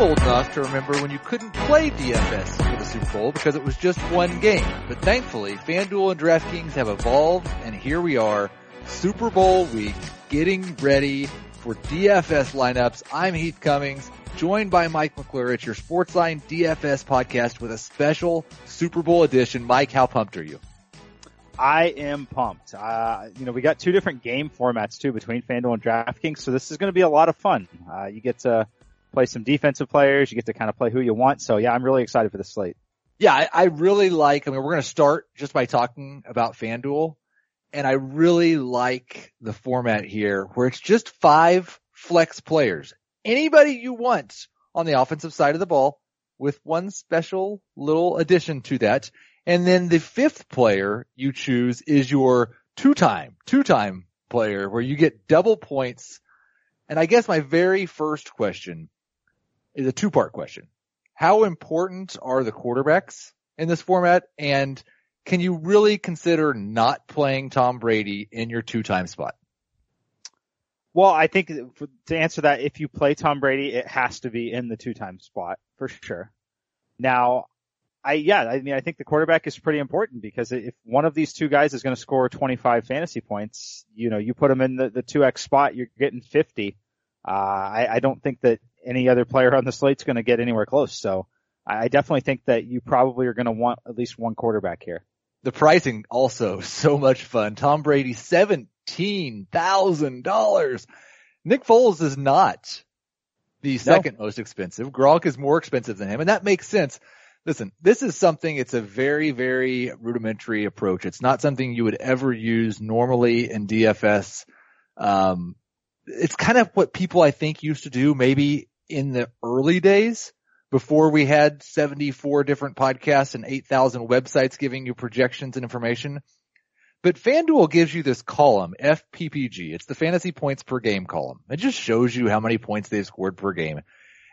Old enough to remember when you couldn't play DFS for the Super Bowl because it was just one game. But thankfully, FanDuel and DraftKings have evolved and here we are, Super Bowl week, getting ready for DFS lineups. I'm Heath Cummings, joined by Mike McClure. It's your Sportsline DFS podcast with a special Super Bowl edition. Mike, how pumped are you? I am pumped. Uh, you know, we got two different game formats too between FanDuel and DraftKings, so this is going to be a lot of fun. Uh, you get to play some defensive players, you get to kind of play who you want. So yeah, I'm really excited for the slate. Yeah, I, I really like, I mean, we're going to start just by talking about FanDuel and I really like the format here where it's just five flex players. Anybody you want on the offensive side of the ball with one special little addition to that. And then the fifth player you choose is your two time, two time player where you get double points. And I guess my very first question is a two part question. How important are the quarterbacks in this format? And can you really consider not playing Tom Brady in your two time spot? Well, I think to answer that, if you play Tom Brady, it has to be in the two time spot for sure. Now, I, yeah, I mean, I think the quarterback is pretty important because if one of these two guys is going to score 25 fantasy points, you know, you put them in the, the 2x spot, you're getting 50. Uh, I, I don't think that any other player on the slate's going to get anywhere close. So I definitely think that you probably are going to want at least one quarterback here. The pricing also so much fun. Tom Brady, $17,000. Nick Foles is not the second no. most expensive. Gronk is more expensive than him and that makes sense listen, this is something, it's a very, very rudimentary approach. It's not something you would ever use normally in DFS. Um, it's kind of what people I think used to do maybe in the early days before we had 74 different podcasts and 8,000 websites giving you projections and information. But FanDuel gives you this column, FPPG. It's the fantasy points per game column. It just shows you how many points they've scored per game.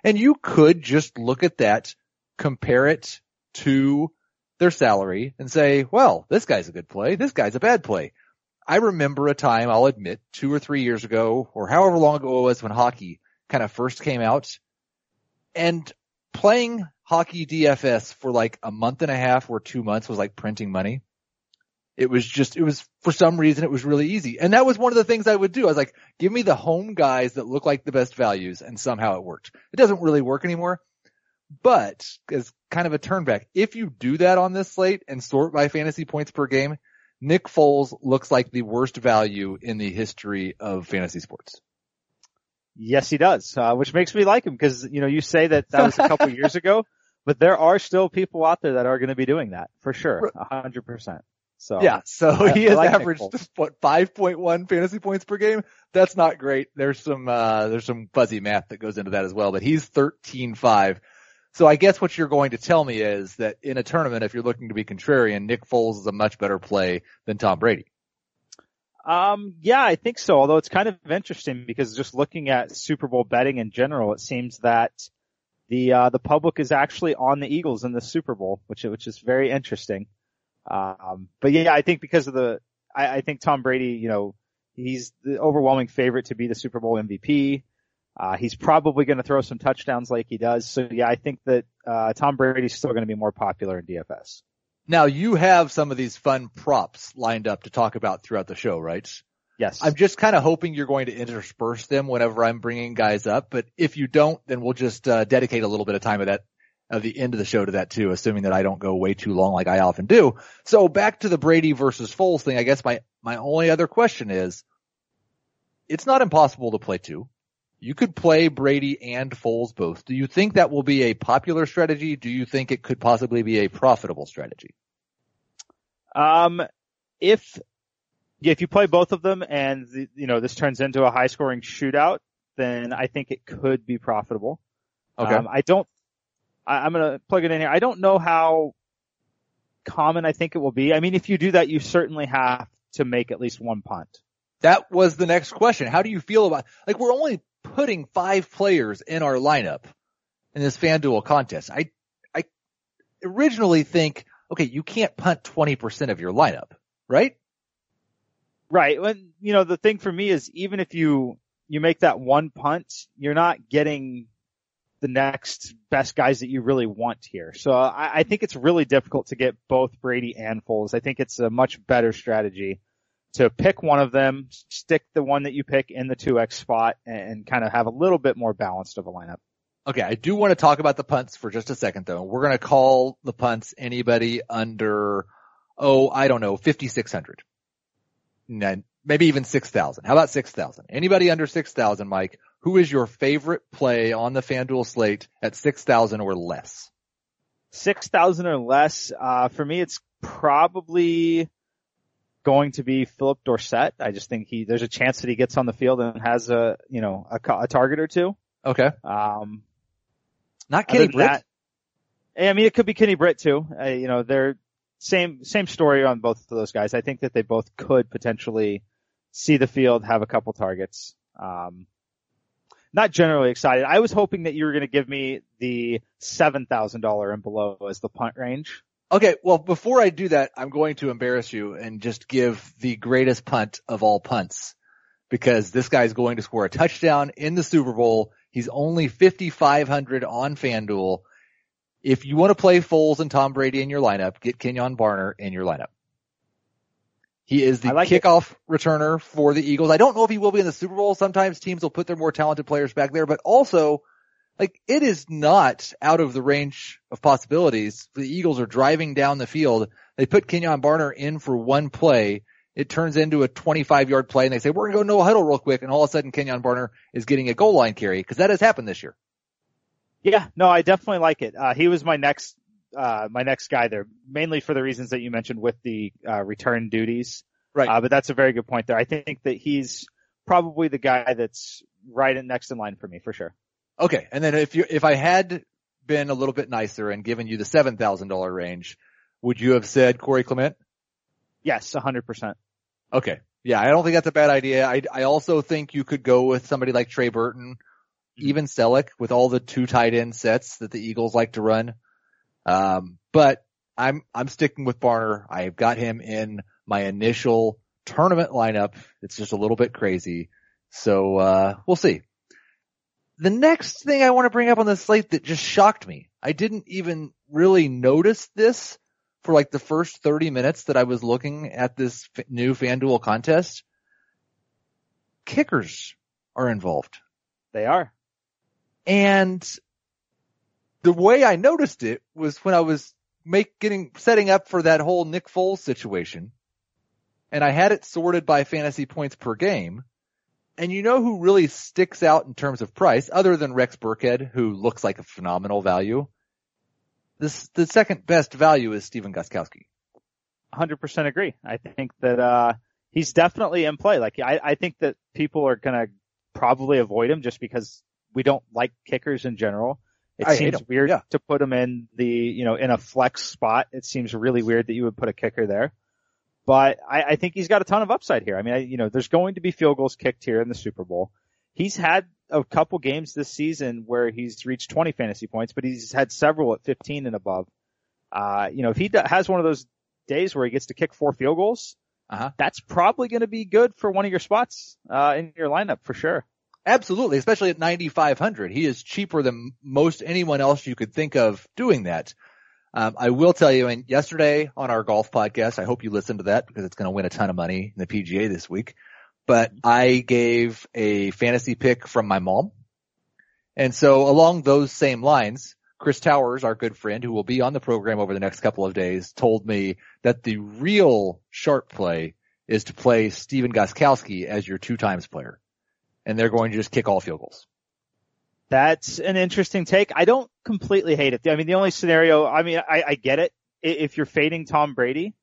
And you could just look at that compare it to their salary and say, well, this guy's a good play. This guy's a bad play. I remember a time, I'll admit, two or three years ago or however long ago it was when hockey kind of first came out and playing hockey DFS for like a month and a half or two months was like printing money. It was just, it was, for some reason, it was really easy. And that was one of the things I would do. I was like, give me the home guys that look like the best values and somehow it worked. It doesn't really work anymore. But as kind of a turnback, if you do that on this slate and sort by fantasy points per game, Nick Foles looks like the worst value in the history of fantasy sports. Yes, he does, uh, which makes me like him because, you know, you say that that was a couple years ago, but there are still people out there that are going to be doing that for sure. A hundred percent. So yeah, so I, he has like averaged what 5.1 fantasy points per game. That's not great. There's some, uh, there's some fuzzy math that goes into that as well, but he's 13-5 so I guess what you're going to tell me is that in a tournament, if you're looking to be contrarian, Nick Foles is a much better play than Tom Brady. Um, yeah, I think so. Although it's kind of interesting because just looking at Super Bowl betting in general, it seems that the uh, the public is actually on the Eagles in the Super Bowl, which which is very interesting. Um, but yeah, I think because of the, I, I think Tom Brady, you know, he's the overwhelming favorite to be the Super Bowl MVP. Uh, he's probably going to throw some touchdowns like he does. So yeah, I think that uh, Tom Brady's still going to be more popular in DFS. Now you have some of these fun props lined up to talk about throughout the show, right? Yes. I'm just kind of hoping you're going to intersperse them whenever I'm bringing guys up. But if you don't, then we'll just uh, dedicate a little bit of time at that of the end of the show to that too, assuming that I don't go way too long like I often do. So back to the Brady versus Foles thing. I guess my my only other question is, it's not impossible to play two. You could play Brady and Foles both. Do you think that will be a popular strategy? Do you think it could possibly be a profitable strategy? Um, if if you play both of them and the, you know this turns into a high scoring shootout, then I think it could be profitable. Okay. Um, I don't. I, I'm gonna plug it in here. I don't know how common I think it will be. I mean, if you do that, you certainly have to make at least one punt. That was the next question. How do you feel about, like we're only putting five players in our lineup in this FanDuel contest. I, I originally think, okay, you can't punt 20% of your lineup, right? Right. When, you know, the thing for me is even if you, you make that one punt, you're not getting the next best guys that you really want here. So I, I think it's really difficult to get both Brady and Foles. I think it's a much better strategy to pick one of them, stick the one that you pick in the 2x spot and, and kind of have a little bit more balanced of a lineup. Okay, I do want to talk about the punts for just a second though. We're going to call the punts anybody under, oh, I don't know, 5,600. Maybe even 6,000. How about 6,000? Anybody under 6,000, Mike, who is your favorite play on the FanDuel slate at 6,000 or less? 6,000 or less, uh, for me it's probably going to be Phillip Dorsett. I just think he, there's a chance that he gets on the field and has a, you know, a, a target or two. Okay. Um, not Kenny Britt. That, I mean, it could be Kenny Britt too. Uh, you know, they're same same story on both of those guys. I think that they both could potentially see the field, have a couple targets. Um, not generally excited. I was hoping that you were going to give me the seven thousand dollar and below as the punt range. Okay, well, before I do that, I'm going to embarrass you and just give the greatest punt of all punts because this guy's going to score a touchdown in the Super Bowl He's only 5,500 on FanDuel. If you want to play Foles and Tom Brady in your lineup, get Kenjon Barner in your lineup. He is the like kickoff it. returner for the Eagles. I don't know if he will be in the Super Bowl. Sometimes teams will put their more talented players back there, but also, like, it is not out of the range of possibilities. The Eagles are driving down the field. They put Kenjon Barner in for one play it turns into a 25 yard play and they say, we're going to go no huddle real quick. And all of a sudden Kenjon Barner is getting a goal line carry because that has happened this year. Yeah, no, I definitely like it. Uh, he was my next, uh, my next guy there, mainly for the reasons that you mentioned with the, uh, return duties. Right. Uh, but that's a very good point there. I think that he's probably the guy that's right next in line for me for sure. Okay. And then if you, if I had been a little bit nicer and given you the $7,000 range, would you have said Corey Clement? Yes, 100%. Okay. Yeah, I don't think that's a bad idea. I, I also think you could go with somebody like Trey Burton, mm-hmm. even Celek with all the two tight end sets that the Eagles like to run. Um, but I'm, I'm sticking with Barner. I've got him in my initial tournament lineup. It's just a little bit crazy. So, uh, we'll see. The next thing I want to bring up on the slate that just shocked me. I didn't even really notice this for like the first 30 minutes that I was looking at this f- new FanDuel contest, kickers are involved. They are. And the way I noticed it was when I was make getting setting up for that whole Nick Foles situation. And I had it sorted by fantasy points per game. And you know who really sticks out in terms of price, other than Rex Burkhead, who looks like a phenomenal value? This, the second best value is Stephen Gostkowski. 100% agree. I think that, uh, he's definitely in play. Like, I, I think that people are gonna probably avoid him just because we don't like kickers in general. It I seems weird yeah. to put him in the, you know, in a flex spot. It seems really weird that you would put a kicker there. But I, I think he's got a ton of upside here. I mean, I, you know, there's going to be field goals kicked here in the Super Bowl. He's had a couple games this season where he's reached 20 fantasy points, but he's had several at 15 and above. Uh, you know, if he has one of those days where he gets to kick four field goals, uh-huh. that's probably going to be good for one of your spots, uh, in your lineup for sure. Absolutely, especially at 9,500. He is cheaper than most anyone else you could think of doing that. Um, I will tell you, and yesterday on our golf podcast, I hope you listened to that because it's going to win a ton of money in the PGA this week but I gave a fantasy pick from my mom. And so along those same lines, Chris Towers, our good friend who will be on the program over the next couple of days, told me that the real sharp play is to play Stephen Gostkowski as your two times player. And they're going to just kick all field goals. That's an interesting take. I don't completely hate it. I mean, the only scenario, I mean, I, I get it. If you're fading Tom Brady,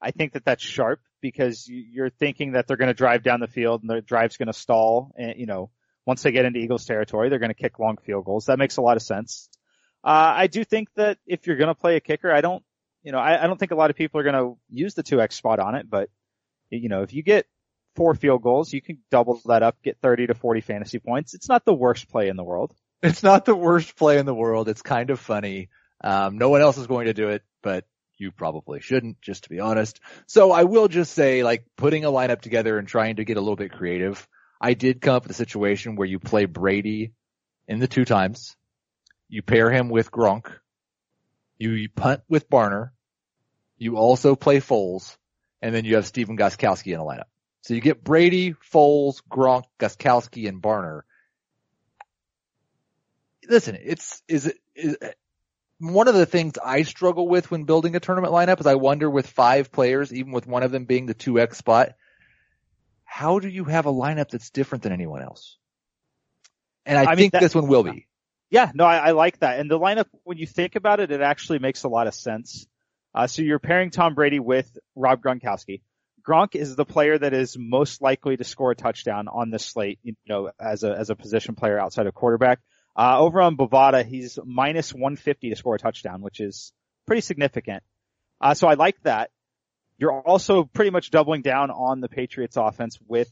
I think that that's sharp because you're thinking that they're going to drive down the field and the drive's going to stall. And, you know, once they get into Eagles territory, they're going to kick long field goals. That makes a lot of sense. Uh, I do think that if you're going to play a kicker, I don't, you know, I, I don't think a lot of people are going to use the 2x spot on it, but you know, if you get four field goals, you can double that up, get 30 to 40 fantasy points. It's not the worst play in the world. It's not the worst play in the world. It's kind of funny. Um, no one else is going to do it, but you probably shouldn't, just to be honest. So I will just say, like, putting a lineup together and trying to get a little bit creative. I did come up with a situation where you play Brady in the two times You pair him with Gronk. You, punt with Barner. You also play Foles. And then you have Stephen Gostkowski in a lineup. So you get Brady, Foles, Gronk, Gostkowski, and Barner. Listen, it's, is it, is, one of the things I struggle with when building a tournament lineup is I wonder with five players, even with one of them being the 2X spot, how do you have a lineup that's different than anyone else? And I, I think mean, that, this one will be. Yeah, no, I, I, like that. And the lineup, when you think about it, it actually makes a lot of sense. Uh, so you're pairing Tom Brady with Rob Gronkowski. Gronk is the player that is most likely to score a touchdown on this slate, you know, as a, as a position player outside of quarterback. Uh, over on Bovada, he's minus 150 to score a touchdown, which is pretty significant. Uh, so I like that. You're also pretty much doubling down on the Patriots offense with,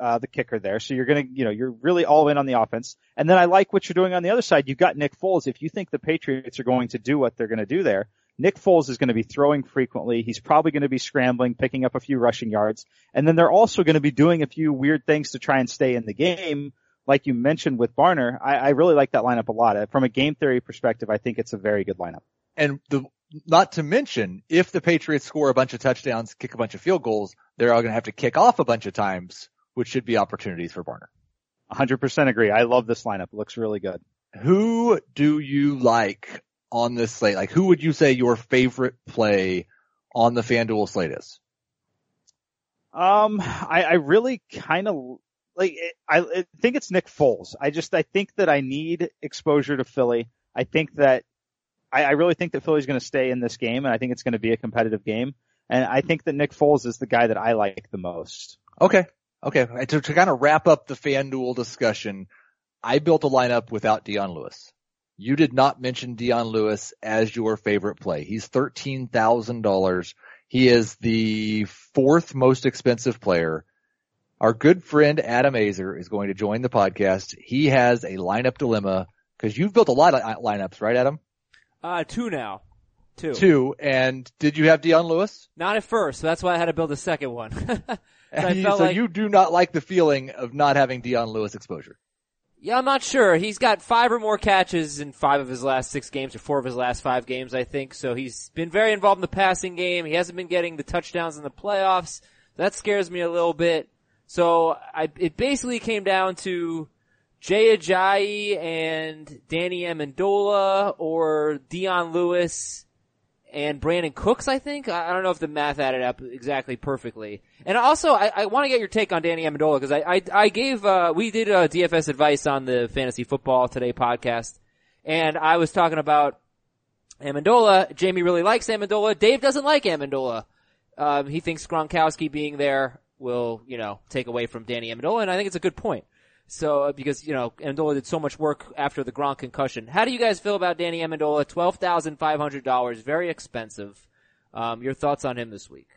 uh, the kicker there. So you're gonna, you know, you're really all in on the offense. And then I like what you're doing on the other side. You've got Nick Foles. If you think the Patriots are going to do what they're gonna do there, Nick Foles is to be throwing frequently. He's probably to be scrambling, picking up a few rushing yards. And then they're also to be doing a few weird things to try and stay in the game like you mentioned with Barner, I, I really like that lineup a lot. From a game theory perspective, I think it's a very good lineup. And the, not to mention, if the Patriots score a bunch of touchdowns, kick a bunch of field goals, they're all going to have to kick off a bunch of times, which should be opportunities for Barner. 100% agree. I love this lineup. It looks really good. Who do you like on this slate? Like who would you say your favorite play on the FanDuel slate is? Um, I, I really kind of like eh, I, I think it's Nick Foles. I just I think that I need exposure to Philly. I think that I, I really think that Philly's going to stay in this game, and I think it's going to be a competitive game. And I think that Nick Foles is the guy that I like the most. Okay, okay. To, to kind of wrap up the FanDuel discussion, I built a lineup without Dion Lewis. You did not mention Dion Lewis as your favorite play. He's thirteen thousand dollars. He is the fourth most expensive player our good friend Adam Aizer is going to join the podcast. He has a lineup dilemma because you've built a lot of lineups, right, Adam? Uh, two now. Two. Two. And did you have Dion Lewis? Not at first. So that's why I had to build a second one. so, so like, you do not like the feeling of not having Dion Lewis exposure. Yeah, I'm not sure. He's got five or more catches in five of his last six games, or four of his last five games, I think. So he's been very involved in the passing game. He hasn't been getting the touchdowns in the playoffs. That scares me a little bit. So I, it basically came down to Jay Ajayi and Danny Amendola or Dion Lewis and Brandin Cooks, I think. I don't know if the math added up exactly perfectly. And also, I, I want to get your take on Danny Amendola because I, I, I, gave, uh, we did a DFS advice on the Fantasy Football Today podcast, and I was talking about Amendola. Jamie really likes Amendola. Dave doesn't like Amendola. Um, he thinks Gronkowski being there will, you know, take away from Danny Amendola, and I think it's a good point. So, uh, because, you know, Amendola did so much work after the Gronk concussion. How do you guys feel about Danny Amendola? $12,500, very expensive. Um, your thoughts on him this week?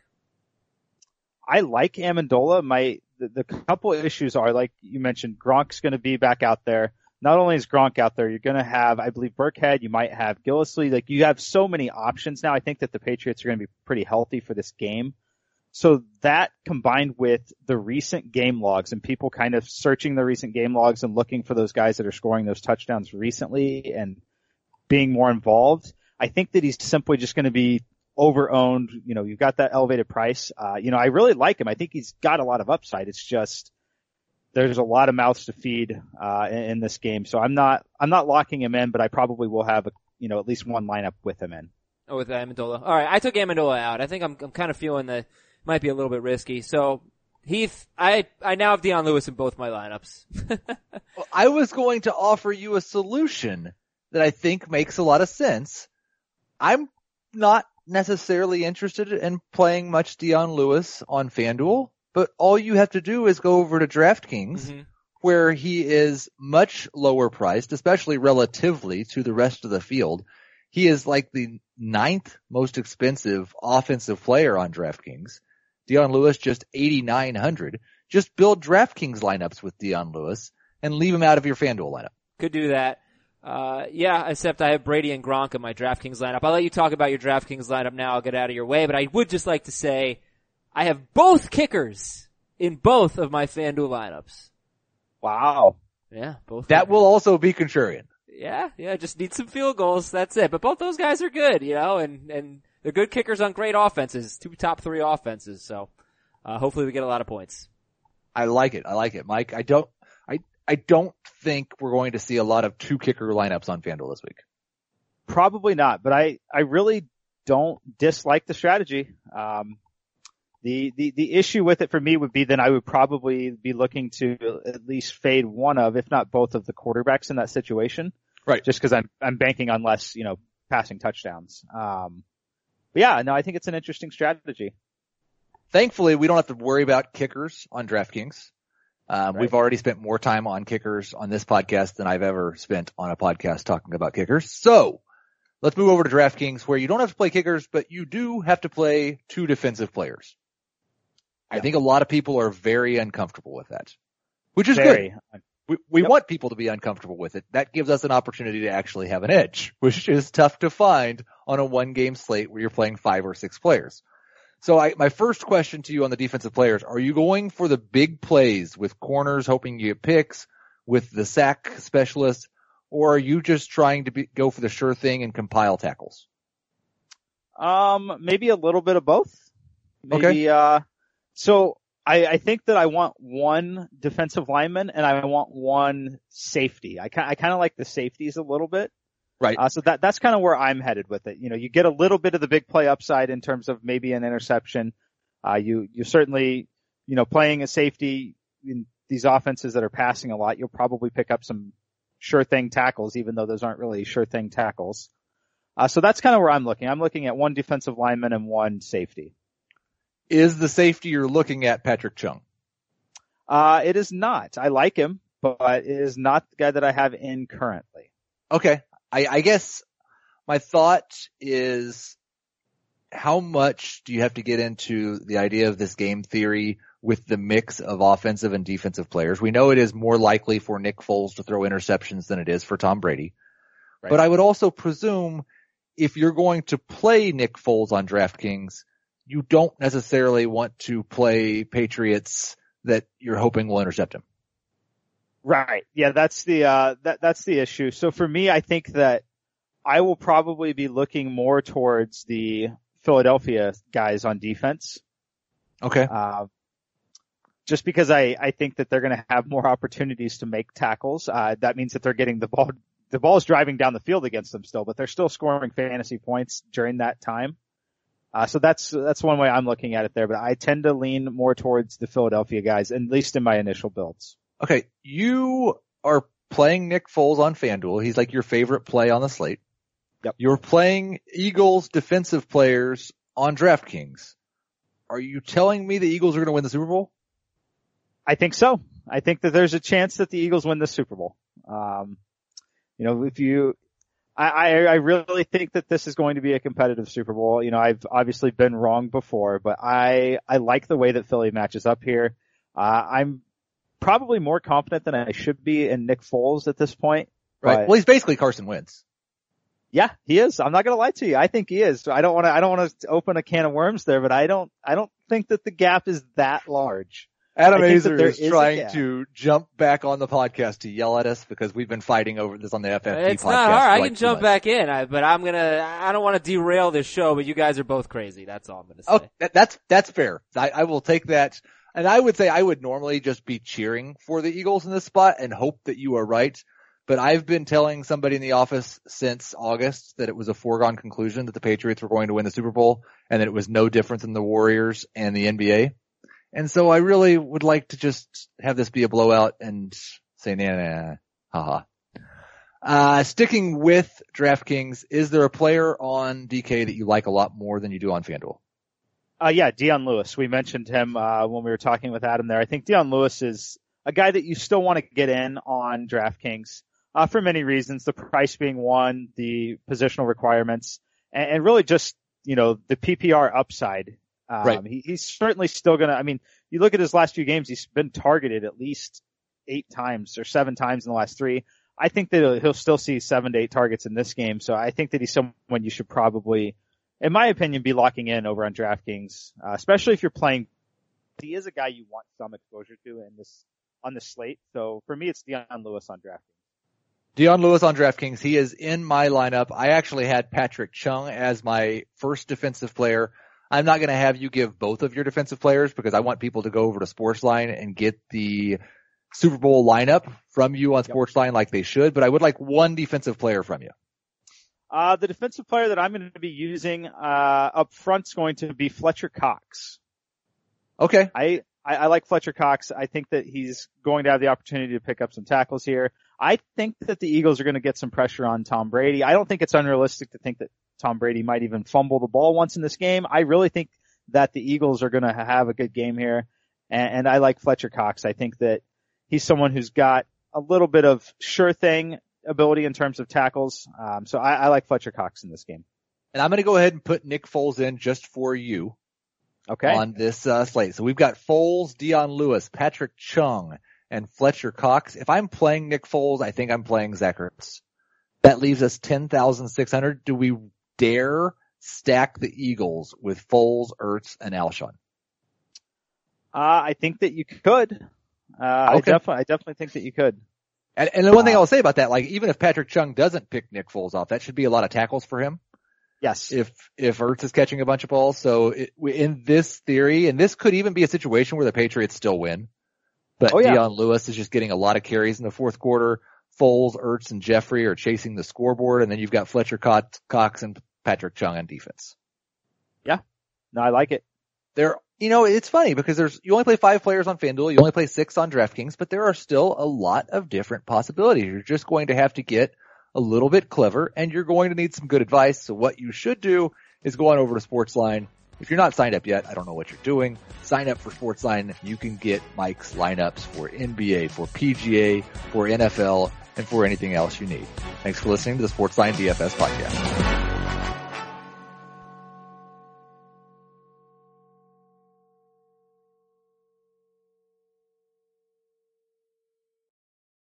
I like Amendola. My, the, the couple issues are, like you mentioned, Gronk's gonna be back out there. Not only is Gronk out there, you're gonna have, I believe, Burkhead, you might have Gillislee, like you have so many options now. I think that the Patriots are gonna be pretty healthy for this game. So that combined with the recent game logs and people kind of searching the recent game logs and looking for those guys that are scoring those touchdowns recently and being more involved, I think that he's simply just going to be overowned. You know, you've got that elevated price. Uh, you know, I really like him. I think he's got a lot of upside. It's just, there's a lot of mouths to feed, uh, in, in this game. So I'm not, I'm not locking him in, but I probably will have a, you know, at least one lineup with him in. Oh, with Amendola. All right. I took Amendola out. I think I'm, I'm kind of feeling the, might be a little bit risky. So Heath, I, I now have Dion Lewis in both my lineups. well, I was going to offer you a solution that I think makes a lot of sense. I'm not necessarily interested in playing much Dion Lewis on FanDuel, but all you have to do is go over to DraftKings mm-hmm. where he is much lower priced, especially relatively to the rest of the field. He is like the ninth most expensive offensive player on DraftKings. Dion Lewis just 8,900. Just build DraftKings lineups with Dion Lewis and leave him out of your FanDuel lineup. Could do that. Uh, yeah, except I have Brady and Gronk in my DraftKings lineup. I'll let you talk about your DraftKings lineup now. I'll get out of your way, but I would just like to say I have both kickers in both of my FanDuel lineups. Wow. Yeah, both. That kickers. will also be contrarian. Yeah, yeah, just need some field goals. That's it. But both those guys are good, you know, and, and they're good kickers on great offenses, two top three offenses. So, uh, hopefully we get a lot of points. I like it. I like it, Mike. I don't, I, I don't think we're going to see a lot of two kicker lineups on FanDuel this week. Probably not, but I, I really don't dislike the strategy. Um, the, the, the issue with it for me would be then I would probably be looking to at least fade one of, if not both of the quarterbacks in that situation. Right. Just cause I'm, I'm banking on less, you know, passing touchdowns. Um, but yeah, no, I think it's an interesting strategy. Thankfully, we don't have to worry about kickers on DraftKings. Um, Right. We've already spent more time on kickers on this podcast than I've ever spent on a podcast talking about kickers. So let's move over to DraftKings where you don't have to play kickers, but you do have to play two defensive players. I think a lot of people are very uncomfortable with that, which is Very. good. We, we Yep. want people to be uncomfortable with it. That gives us an opportunity to actually have an edge, which is tough to find on a one game slate where you're playing five or six players. So I, my first question to you on the defensive players, are you going for the big plays with corners hoping you get picks with the sack specialist or are you just trying to be, go for the sure thing and compile tackles? Um, maybe a little bit of both. Maybe, Okay. uh, so I, I think that I want one defensive lineman and I want one safety. I I kind of like the safeties a little bit. Right. Uh, so that, that's kind of where I'm headed with it. You know, you get a little bit of the big play upside in terms of maybe an interception. Uh, you, you certainly, you know, playing a safety in these offenses that are passing a lot, you'll probably pick up some sure thing tackles, even though those aren't really sure thing tackles. Uh, so that's kind of where I'm looking. I'm looking at one defensive lineman and one safety. Is the safety you're looking at Patrick Chung? Uh, it is not. I like him, but it is not the guy that I have in currently. Okay. I, I guess my thought is how much do you have to get into the idea of this game theory with the mix of offensive and defensive players? We know it is more likely for Nick Foles to throw interceptions than it is for Tom Brady. Right. But I would also presume if you're going to play Nick Foles on DraftKings, you don't necessarily want to play Patriots that you're hoping will intercept him. Right. Yeah, that's the uh that that's the issue. So for me, I think that I will probably be looking more towards the Philadelphia guys on defense. Okay. Uh, just because I, I think that they're going to have more opportunities to make tackles. Uh, that means that they're getting the ball, the ball is driving down the field against them still, but they're still scoring fantasy points during that time. Uh, so that's, that's one way I'm looking at it there, but I tend to lean more towards the Philadelphia guys, at least in my initial builds. Okay, you are playing Nick Foles on FanDuel. He's like your favorite play on the slate. Yep. You're playing Eagles defensive players on DraftKings. Are you telling me the Eagles are going to win the Super Bowl? I think so. I think that there's a chance that the Eagles win the Super Bowl. Um, you know, if you, I, I, I really think that this is going to be a competitive Super Bowl. You know, I've obviously been wrong before, but I, I like the way that Philly matches up here. Uh, I'm probably more confident than I should be in Nick Foles at this point. Right. But- well, he's basically Carson Wentz. Yeah, he is. I'm not going to lie to you. I think he is. I don't want to, I don't want to open a can of worms there, but I don't, I don't think that the gap is that large. Adam I Aizer there is is trying to jump back on the podcast to yell at us because we've been fighting over this on the FFP It's podcast. not for hard. I can jump months. back in, I, but I'm gonna. I don't want to derail this show, but you guys are both crazy. That's all I'm gonna oh, say. Oh, that, that's that's fair. I, I will take that. And I would say I would normally just be cheering for the Eagles in this spot and hope that you are right. But I've been telling somebody in the office since August that it was a foregone conclusion that the Patriots were going to win the Super Bowl and that it was no different than the Warriors and the NBA. And so I really would like to just have this be a blowout and say, nah, nah, nah, haha. Uh, sticking with DraftKings, is there a player on DK that you like a lot more than you do on FanDuel? Uh, yeah, Dion Lewis. We mentioned him, uh, when we were talking with Adam there. I think Dion Lewis is a guy that you still want to get in on DraftKings, uh, for many reasons. The price being one, the positional requirements, and, and really just, you know, the PPR upside. Um, Right. he, he's certainly still gonna, I mean, you look at his last few games, he's been targeted at least eight times or seven times in the last three. I think that he'll, he'll still see seven to eight targets in this game. So I think that he's someone you should probably, in my opinion, be locking in over on DraftKings, uh, especially if you're playing. He is a guy you want some exposure to in this on the slate. So for me, it's Dion Lewis on DraftKings. Dion Lewis on DraftKings. He is in my lineup. I actually had Patrick Chung as my first defensive player. I'm not going to have you give both of your defensive players because I want people to go over to Sportsline and get the Super Bowl lineup from you on Sportsline like they should, but I would like one defensive player from you. Uh, the defensive player that I'm going to be using, uh, up front's going to be Fletcher Cox. Okay. I, I, I like Fletcher Cox. I think that he's going to have the opportunity to pick up some tackles here. I think that the Eagles are going to get some pressure on Tom Brady. I don't think it's unrealistic to think that Tom Brady might even fumble the ball once in this game. I really think that the Eagles are going to have a good game here. And, and I like Fletcher Cox. I think that he's someone who's got a little bit of sure thing ability in terms of tackles. Um, so I, I like Fletcher Cox in this game. And I'm going to go ahead and put Nick Foles in just for you. Okay. On this uh, slate. So we've got Foles, Dion Lewis, Patrick Chung, and Fletcher Cox. If I'm playing Nick Foles, I think I'm playing Zach Ertz. That leaves us 10,600. Do we dare stack the Eagles with Foles, Ertz, and Alshon? Uh, I think that you could. Uh, okay. I definitely, I definitely think that you could. And, and the one thing uh, I'll say about that, like even if Patrick Chung doesn't pick Nick Foles off, that should be a lot of tackles for him. Yes. If, if Ertz is catching a bunch of balls. So it, in this theory, and this could even be a situation where the Patriots still win, but oh, yeah. Dion Lewis is just getting a lot of carries in the fourth quarter. Foles, Ertz, and Jeffery are chasing the scoreboard, and then you've got Fletcher Cox and Patrick Chung on defense. Yeah. No, I like it. There, you know, it's funny because there's, you only play five players on FanDuel, you only play six on DraftKings, but there are still a lot of different possibilities. You're just going to have to get a little bit clever and you're going to need some good advice. So what you should do is go on over to Sportsline. If you're not signed up yet, I don't know what you're doing. Sign up for Sportsline. You can get Mike's lineups for NBA, for PGA, for NFL, and for anything else you need. Thanks for listening to the Sportsline DFS podcast.